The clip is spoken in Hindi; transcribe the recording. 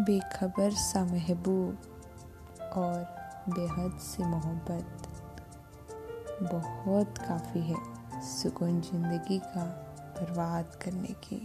बेखबर सा महबूब और बेहद सी मोहब्बत। बहुत काफ़ी है सुकून ज़िंदगी का बर्बाद करने की।